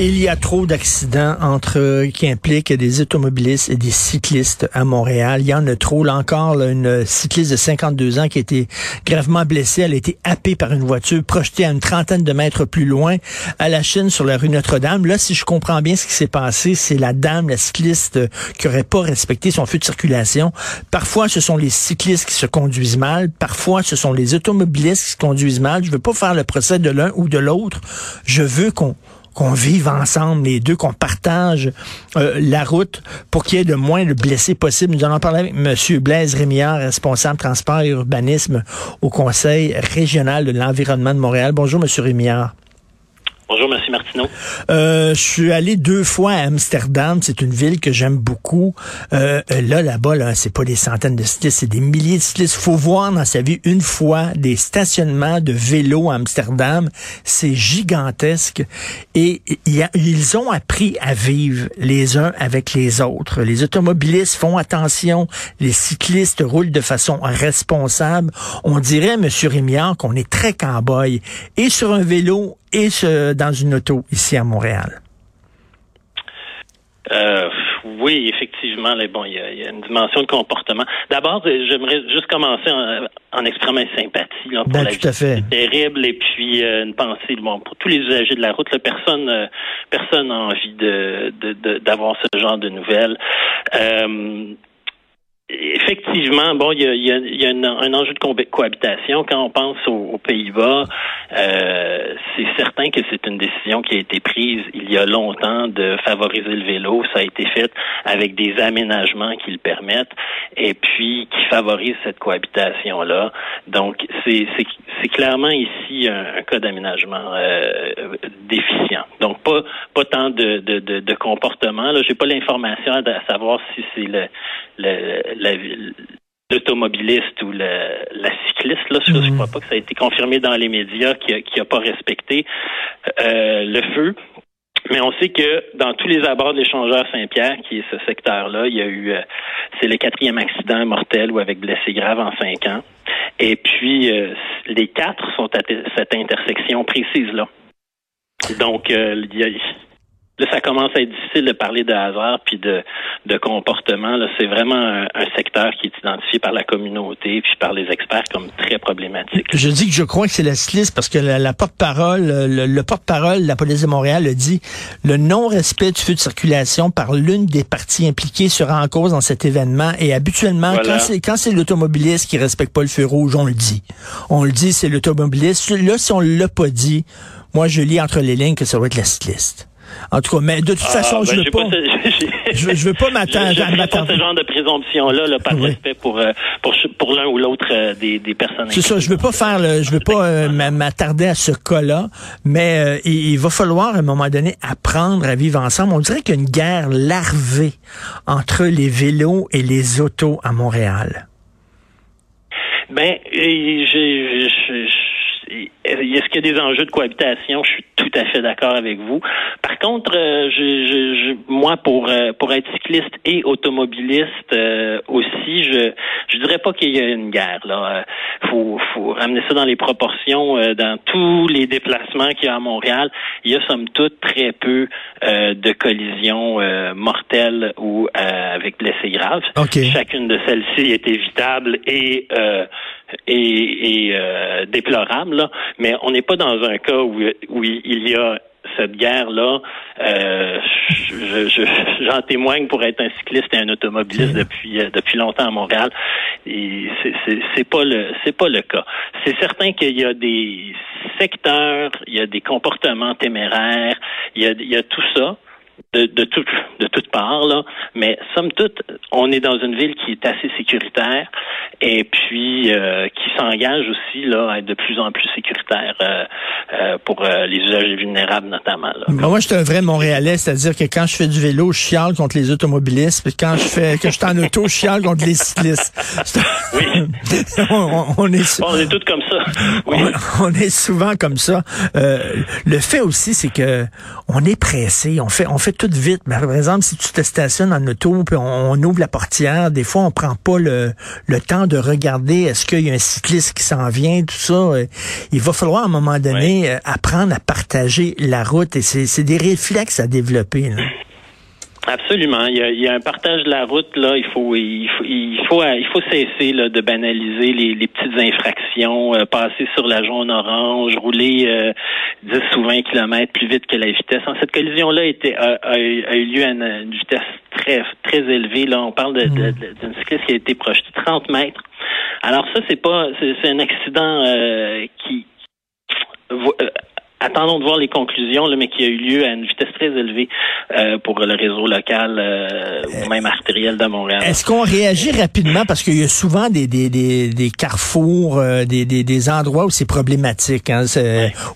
Il y a trop d'accidents entre qui impliquent des automobilistes et des cyclistes à Montréal. Il y en a trop. Là encore, là, une cycliste de 52 ans qui a été gravement blessée. Elle a été happée par une voiture, projetée à une trentaine de mètres plus loin à la Chine sur la rue Notre-Dame. Là, si je comprends bien ce qui s'est passé, c'est la dame, la cycliste, qui aurait pas respecté son feu de circulation. Parfois, ce sont les cyclistes qui se conduisent mal. Parfois, ce sont les automobilistes qui se conduisent mal. Je veux pas faire le procès de l'un ou de l'autre. Je veux qu'on qu'on vive ensemble, les deux, qu'on partage euh, la route pour qu'il y ait de moins de blessés possible. Nous allons parler avec M. Blaise Rémillard, responsable transport et urbanisme au Conseil régional de l'environnement de Montréal. Bonjour, M. Rémillard. Bonjour, Monsieur Martineau. Euh, je suis allé deux fois à Amsterdam. C'est une ville que j'aime beaucoup. Euh, là, là-bas, là, c'est pas des centaines de cyclistes, c'est des milliers de cyclistes. Faut voir dans sa vie une fois des stationnements de vélos à Amsterdam. C'est gigantesque. Et ils ont appris à vivre les uns avec les autres. Les automobilistes font attention. Les cyclistes roulent de façon responsable. On dirait, Monsieur Rémillard, qu'on est très cow-boy. Et sur un vélo et ce, dans une auto ici à Montréal? Euh, oui, effectivement, là, bon, il y, a, il y, a, une dimension de comportement. D'abord, j'aimerais juste commencer en, en exprimant une sympathie là, pour ben, la tout à fait. terrible et puis euh, une pensée bon, pour tous les usagers de la route. Là, personne, euh, personne n'a envie de d'avoir ce genre de nouvelles. Effectivement, bon, il y a, y a, y a un, enjeu de cohabitation. Quand on pense aux, Pays-Bas, euh, c'est certain que c'est une décision qui a été prise il y a longtemps de favoriser le vélo. Ça a été fait avec des aménagements qui le permettent et puis qui favorisent cette cohabitation-là. Donc, c'est clairement ici un, cas d'aménagement euh, déficient. Donc, pas pas tant de, de, de, de comportement. Là, j'ai pas l'information à, savoir si c'est le l'automobiliste ou le, la cycliste, là, je ne Mhm. crois pas que ça a été confirmé dans les médias qui n'a pas respecté euh, le feu. Mais on sait que dans tous les abords de l'échangeur Saint-Pierre, qui est ce secteur-là, il y a eu, euh, c'est le quatrième accident mortel ou avec blessé grave en cinq ans. Et puis, euh, les quatre sont à cette intersection précise-là. Donc, il y a, Là, ça commence à être difficile de parler de hasard puis de, de comportement. Là, c'est vraiment un, un, secteur qui est identifié par la communauté puis par les experts comme très problématique. Je dis que je crois que c'est la cycliste parce que la, la porte-parole, le, le porte-parole de la police de Montréal a dit le non-respect du feu de circulation par l'une des parties impliquées sera en cause dans cet événement. Et habituellement, voilà. quand c'est l'automobiliste qui respecte pas le feu rouge, on le dit. On le dit, c'est l'automobiliste. Là, si on l'a pas dit, moi, je lis entre les lignes que ça va être la cycliste. En tout cas, mais de toute ah, façon, ben, je veux pas. pas je, veux, je veux pas m'attendre. Je pas ce genre de présomption-là, là, par oui. respect pour euh, pour, pour l'un ou l'autre euh, des, des personnes. C'est ça. Je veux pas faire le, je veux pas euh, m'attarder à ce cas-là, mais euh, il, il, va falloir à un moment donné apprendre à vivre ensemble. On dirait qu'il y a une guerre larvée entre les vélos et les autos à Montréal. Ben, je, je est-ce qu'il y a des enjeux de cohabitation? Je suis tout à fait d'accord avec vous. Par contre, euh, je, je, je, moi, pour euh, pour être cycliste et automobiliste euh, aussi, je je dirais pas qu'il y a une guerre. Là, faut faut ramener ça dans les proportions. euh, dans tous les déplacements qu'il y a à Montréal, il y a somme toute très peu euh, de collisions euh, mortelles ou euh, avec blessés graves. Okay. Chacune de celles-ci est évitable et et, et euh, déplorable, là. mais on n'est pas dans un cas où, où il y a cette guerre-là. Euh, j'en je, témoigne pour être un cycliste et un automobiliste depuis euh, depuis longtemps à Montréal. Et c'est pas le c'est pas le cas. C'est certain qu'il y a des secteurs, il y a des comportements téméraires, il y a, il y a tout ça de, de, tout, de toutes parts, là. Mais somme toute, on est dans une ville qui est assez sécuritaire et puis euh, qui s'engage aussi là, à être de plus en plus sécuritaire euh, euh, pour les usagers vulnérables notamment. Là. Ben moi, je suis un vrai Montréalais, c'est-à-dire que quand je fais du vélo, je chiale contre les automobilistes, puis quand je fais que je suis en auto, je chiale contre les cyclistes. Oui. on, on, est bon, on est tous comme ça. Oui. On, on, est souvent comme ça. le fait aussi, c'est que on est pressé, on fait on fait tout vite. Mais par exemple, si tu te stationnes en auto, puis on, ouvre la portière, des fois, on prend pas le, le temps de regarder est-ce qu'il y a un cycliste qui s'en vient, tout ça. Il va falloir à un moment donné euh, apprendre à partager la route et c'est des réflexes à développer. Là. Absolument. Il y, a, il y, a, un partage de la route là. Il faut, il faut, il faut, il faut cesser là, de banaliser les, les petites infractions, euh, passer sur la jaune orange, rouler euh, 10 ou 20 km plus vite que la vitesse. En cette collision là a, a, eu lieu à une, vitesse très très élevée. Là, on parle d'une de, de, cycliste qui a été projetée 30 mètres. Alors ça, c'est pas, c'est un accident euh, qui euh, attendons de voir les conclusions, là, mais qui a eu lieu à une vitesse très élevée euh, pour le réseau local euh, ou même artériel de Montréal. Est-ce qu'on réagit rapidement? Parce qu'il y a souvent des, des, des, des carrefours, euh, des, des, des, endroits où c'est problématique, hein,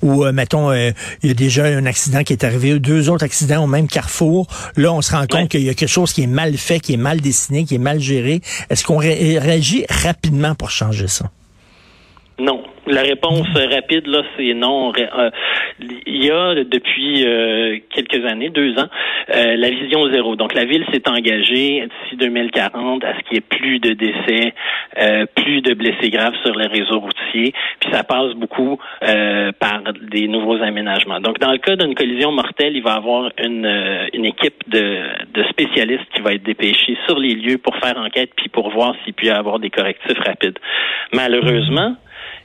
où mettons il y a déjà un accident qui est arrivé, deux autres accidents au même carrefour. Là, on se rend compte qu'il y a quelque chose qui est mal fait, qui est mal dessiné, qui est mal géré. Est-ce qu'on réagit rapidement pour changer ça? Non. La réponse rapide, là, c'est non. Euh, il y a depuis euh, quelques années, deux ans, euh, la vision zéro. Donc, la ville s'est engagée d'ici 2040 à ce qu'il y ait plus de décès, plus de blessés graves sur les réseaux routiers. Puis ça passe beaucoup par des nouveaux aménagements. Donc, dans le cas d'une collision mortelle, il va y avoir une, une équipe de, de spécialistes qui va être dépêchée sur les lieux pour faire enquête puis pour voir s'il peut y avoir des correctifs rapides. Malheureusement,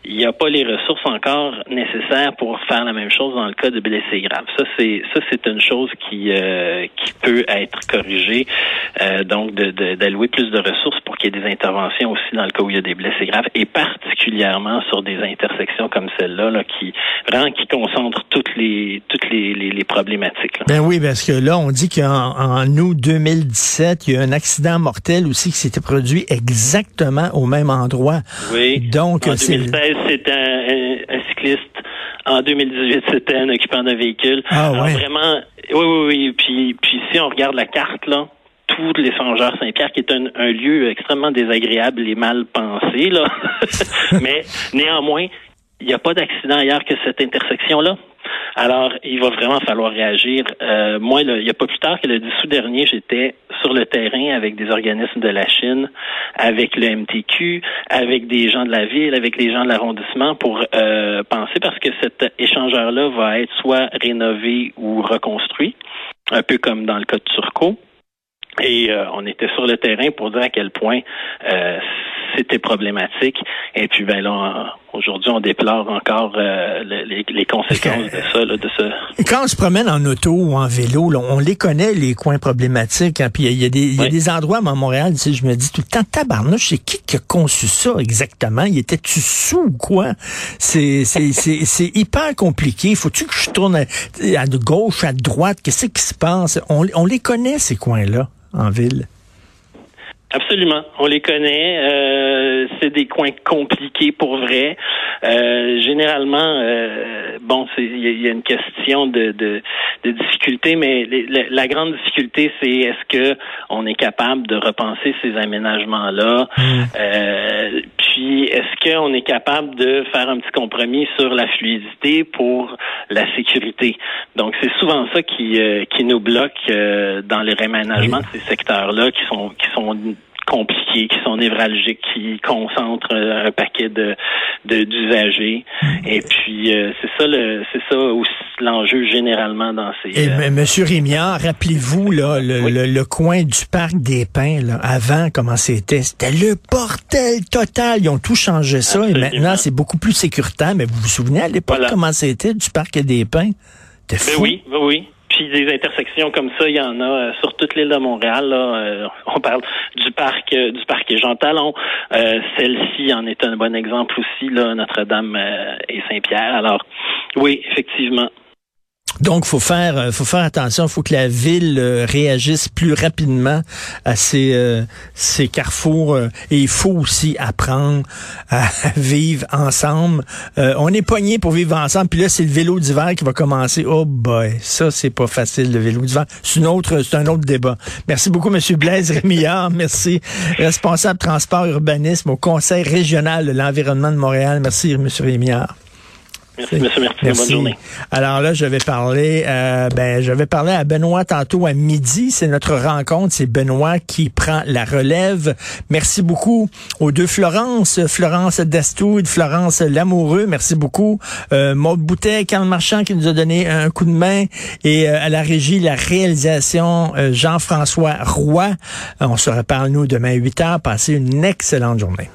il n'y a pas les ressources encore nécessaires pour faire la même chose dans le cas de blessés graves. Ça, c'est ça, c'est une chose qui euh, qui peut être corrigée. Euh, donc, d'allouer plus de ressources qu'il y ait des interventions aussi dans le cas où il y a des blessés graves, et particulièrement sur des intersections comme celle-là, là, qui vraiment qui concentrent toutes les toutes les, les, problématiques. Ben oui, parce que là, on dit qu'en en août 2017, il y a un accident mortel aussi qui s'était produit exactement au même endroit. Oui. Donc, c'est c'était un, cycliste. En 2018, c'était un occupant d'un véhicule. Ah, Alors, vraiment, oui, oui, oui. Puis, puis si on regarde la carte, là, tous les Sangeurs Saint-Pierre, qui est un, lieu extrêmement désagréable et mal pensé, là. Mais néanmoins, il n'y a pas d'accident ailleurs que cette intersection-là. Alors, il va vraiment falloir réagir. Euh, moi, il n'y a pas plus tard que le 10 août dernier, j'étais sur le terrain avec des organismes de la Chine, avec le MTQ, avec des gens de la ville, avec les gens de l'arrondissement pour euh, penser parce que cet échangeur-là va être soit rénové ou reconstruit, un peu comme dans le cas de Turcot. Et euh, on était sur le terrain pour dire à quel point euh, c'était problématique. Et puis ben là, aujourd'hui, on déplore encore euh, les, conséquences de ça, de ça. Quand on se promène en auto ou en vélo, on les connaît les coins problématiques. Hein, puis il y, a des, y a des endroits à Montréal, tu sais, je me dis tout le temps, tabarnouche, c'est qui qui a conçu ça exactement? Il était-tu sous ou quoi? C'est c'est hyper compliqué. Faut-tu que je tourne à, à gauche, à droite? Qu'est-ce qui se passe? On, on les connaît ces coins-là en ville? Absolument, on les connaît. Euh, c'est des coins compliqués pour vrai. Euh, généralement, euh, bon, il y, a une question de, de, de difficulté, mais la, grande difficulté, c'est est-ce que on est capable de repenser ces aménagements-là, mmh. Puis est-ce qu'on est capable de faire un petit compromis sur la fluidité pour la sécurité? Donc, c'est souvent ça qui qui nous bloque dans les réaménagements de ces secteurs-là, qui sont qui sont compliqués, qui sont névralgiques, qui concentrent euh, un paquet de d'usagers. Et puis euh, c'est ça le c'est ça aussi l'enjeu généralement dans ces. Et euh, Monsieur Rémiard, rappelez-vous là le, le, coin du parc des Pins là, avant comment c'était? C'était le portel total. Ils ont tout changé ça et maintenant c'est beaucoup plus sécuritaire. Mais vous vous souvenez à l'époque comment c'était du parc des Pins? Ben fou. oui, oui. Puis des intersections comme ça, il y en a euh, sur toute l'île de Montréal. Là, euh, on parle du parc euh, du parc Jean Talon. Celle-ci en est un bon exemple aussi, là, Notre-Dame et Saint-Pierre. Alors, oui, effectivement, donc, faut faire, euh, faut faire attention. Faut que la ville euh, réagisse plus rapidement à ces, euh, ces carrefours. et il faut aussi apprendre à vivre ensemble. on est poigné pour vivre ensemble. Puis là, c'est le vélo d'hiver qui va commencer. Oh boy, ça c'est pas facile le vélo d'hiver. C'est une autre, c'est un autre débat. Merci beaucoup, Monsieur Blaise Rémillard. Merci, responsable transport urbanisme au Conseil régional de l'environnement de Montréal. Merci, Monsieur Rémillard. Merci, M. Martineau. Bonne journée. Alors là, je vais parler, euh, ben, je vais parler à Benoît tantôt à midi. C'est notre rencontre. C'est Benoît qui prend la relève. Merci beaucoup aux deux Florence, Florence Destoud, Florence Lamoureux. Merci beaucoup. Euh, Maude Boutet, Carl Marchand qui nous a donné un coup de main et euh, à la régie, la réalisation, euh, Jean-François Roy. On se reparle, nous, demain à 8 heures. Passez une excellente journée.